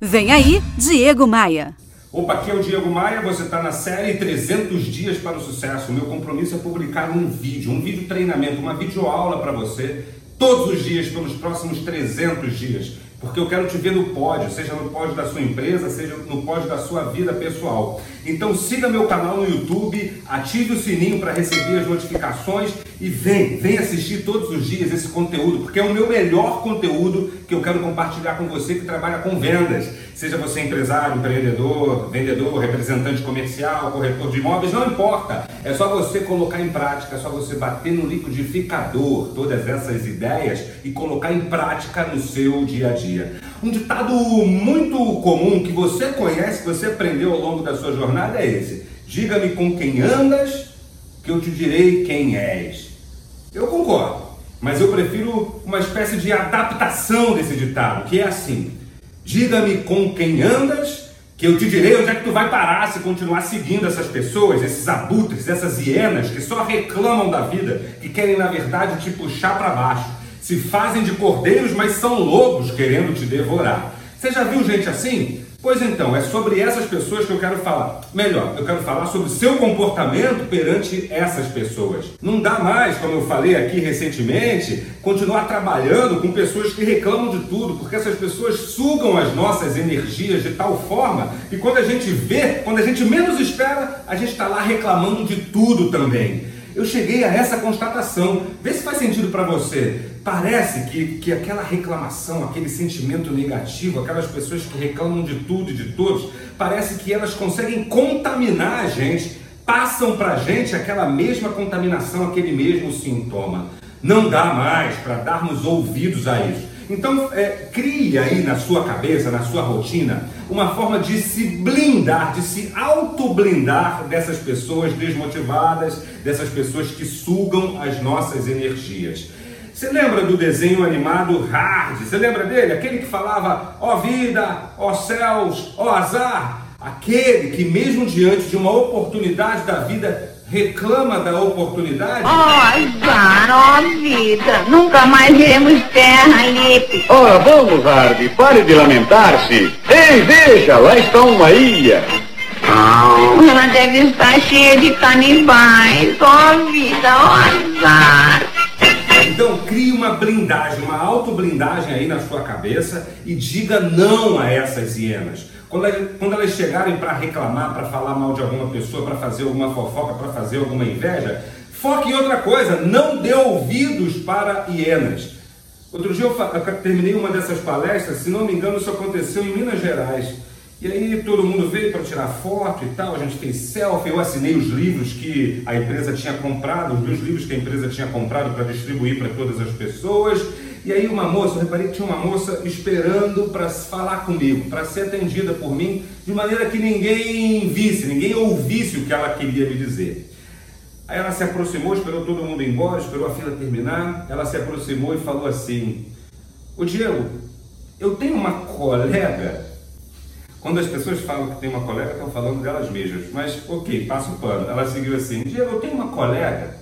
Vem aí, Diego Maia. Opa, aqui é o Diego Maia, você está na série 300 Dias para o Sucesso. O meu compromisso é publicar um vídeo, um vídeo treinamento, uma videoaula para você todos os dias pelos próximos 300 dias. Porque eu quero te ver no pódio, seja no pódio da sua empresa, seja no pódio da sua vida pessoal. Então siga meu canal no YouTube, ative o sininho para receber as notificações e vem, vem assistir todos os dias esse conteúdo, porque é o meu melhor conteúdo que eu quero compartilhar com você que trabalha com vendas. Seja você empresário, empreendedor, vendedor, representante comercial, corretor de imóveis, não importa. É só você colocar em prática, é só você bater no liquidificador todas essas ideias e colocar em prática no seu dia a dia. Um ditado muito comum que você conhece, que você aprendeu ao longo da sua jornada é esse: Diga-me com quem andas, que eu te direi quem és. Eu concordo, mas eu prefiro uma espécie de adaptação desse ditado, que é assim: diga-me com quem andas, que eu te direi onde é que tu vai parar se continuar seguindo essas pessoas, esses abutres, essas hienas que só reclamam da vida, que querem na verdade te puxar para baixo, se fazem de cordeiros, mas são lobos querendo te devorar. Você já viu gente assim? Pois então, é sobre essas pessoas que eu quero falar. Melhor, eu quero falar sobre o seu comportamento perante essas pessoas. Não dá mais, como eu falei aqui recentemente, continuar trabalhando com pessoas que reclamam de tudo, porque essas pessoas sugam as nossas energias de tal forma que quando a gente vê, quando a gente menos espera, a gente está lá reclamando de tudo também. Eu cheguei a essa constatação. Vê se faz sentido para você. Parece que, que aquela reclamação, aquele sentimento negativo, aquelas pessoas que reclamam de tudo e de todos, parece que elas conseguem contaminar a gente, passam para a gente aquela mesma contaminação, aquele mesmo sintoma. Não dá mais para darmos ouvidos a isso. Então, é, crie aí na sua cabeça, na sua rotina, uma forma de se blindar, de se auto-blindar dessas pessoas desmotivadas, dessas pessoas que sugam as nossas energias. Você lembra do desenho animado Hard? Você lembra dele? Aquele que falava, ó oh vida, ó oh céus, ó oh azar. Aquele que, mesmo diante de uma oportunidade da vida, reclama da oportunidade? Oh, azar, ó oh, vida, nunca mais veremos terra, Lipe. Ora, vamos, Hardy, pare de lamentar-se. Ei, veja, lá está uma ilha. Oh, ela deve estar cheia de canibais. Ó oh, vida, ó azar. Então crie uma blindagem, uma auto-blindagem aí na sua cabeça e diga não a essas hienas. Quando, quando elas chegarem para reclamar, para falar mal de alguma pessoa, para fazer alguma fofoca, para fazer alguma inveja, foque em outra coisa. Não dê ouvidos para hienas. Outro dia eu terminei uma dessas palestras, se não me engano, isso aconteceu em Minas Gerais. E aí todo mundo veio para tirar foto e tal, a gente fez selfie, eu assinei os livros que a empresa tinha comprado, os dois livros que a empresa tinha comprado para distribuir para todas as pessoas. E aí uma moça, eu reparei que tinha uma moça esperando para falar comigo, para ser atendida por mim, de maneira que ninguém visse, ninguém ouvisse o que ela queria me dizer. Aí ela se aproximou, esperou todo mundo embora, esperou a fila terminar, ela se aproximou e falou assim, o Diego, eu tenho uma colega quando as pessoas falam que tem uma colega, estão falando delas mesmas. Mas, ok, passa o pano. Ela seguiu assim: Diego, eu tenho uma colega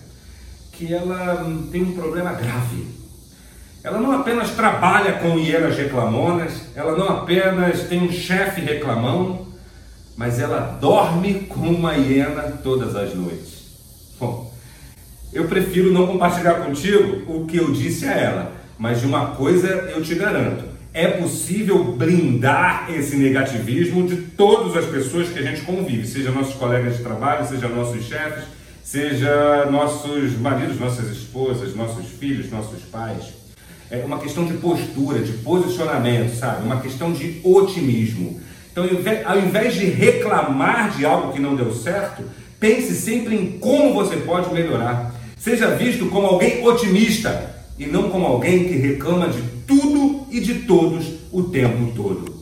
que ela hum, tem um problema grave. Ela não apenas trabalha com hienas reclamonas, ela não apenas tem um chefe reclamão, mas ela dorme com uma hiena todas as noites. Bom, eu prefiro não compartilhar contigo o que eu disse a ela, mas de uma coisa eu te garanto é possível blindar esse negativismo de todas as pessoas que a gente convive, seja nossos colegas de trabalho, seja nossos chefes, seja nossos maridos, nossas esposas, nossos filhos, nossos pais. É uma questão de postura, de posicionamento, sabe? Uma questão de otimismo. Então, ao invés de reclamar de algo que não deu certo, pense sempre em como você pode melhorar. Seja visto como alguém otimista e não como alguém que reclama de tudo e de todos o tempo todo.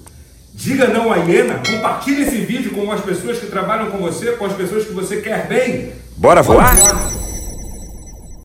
Diga não à hiena, compartilhe esse vídeo com as pessoas que trabalham com você, com as pessoas que você quer bem. Bora voar?